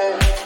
and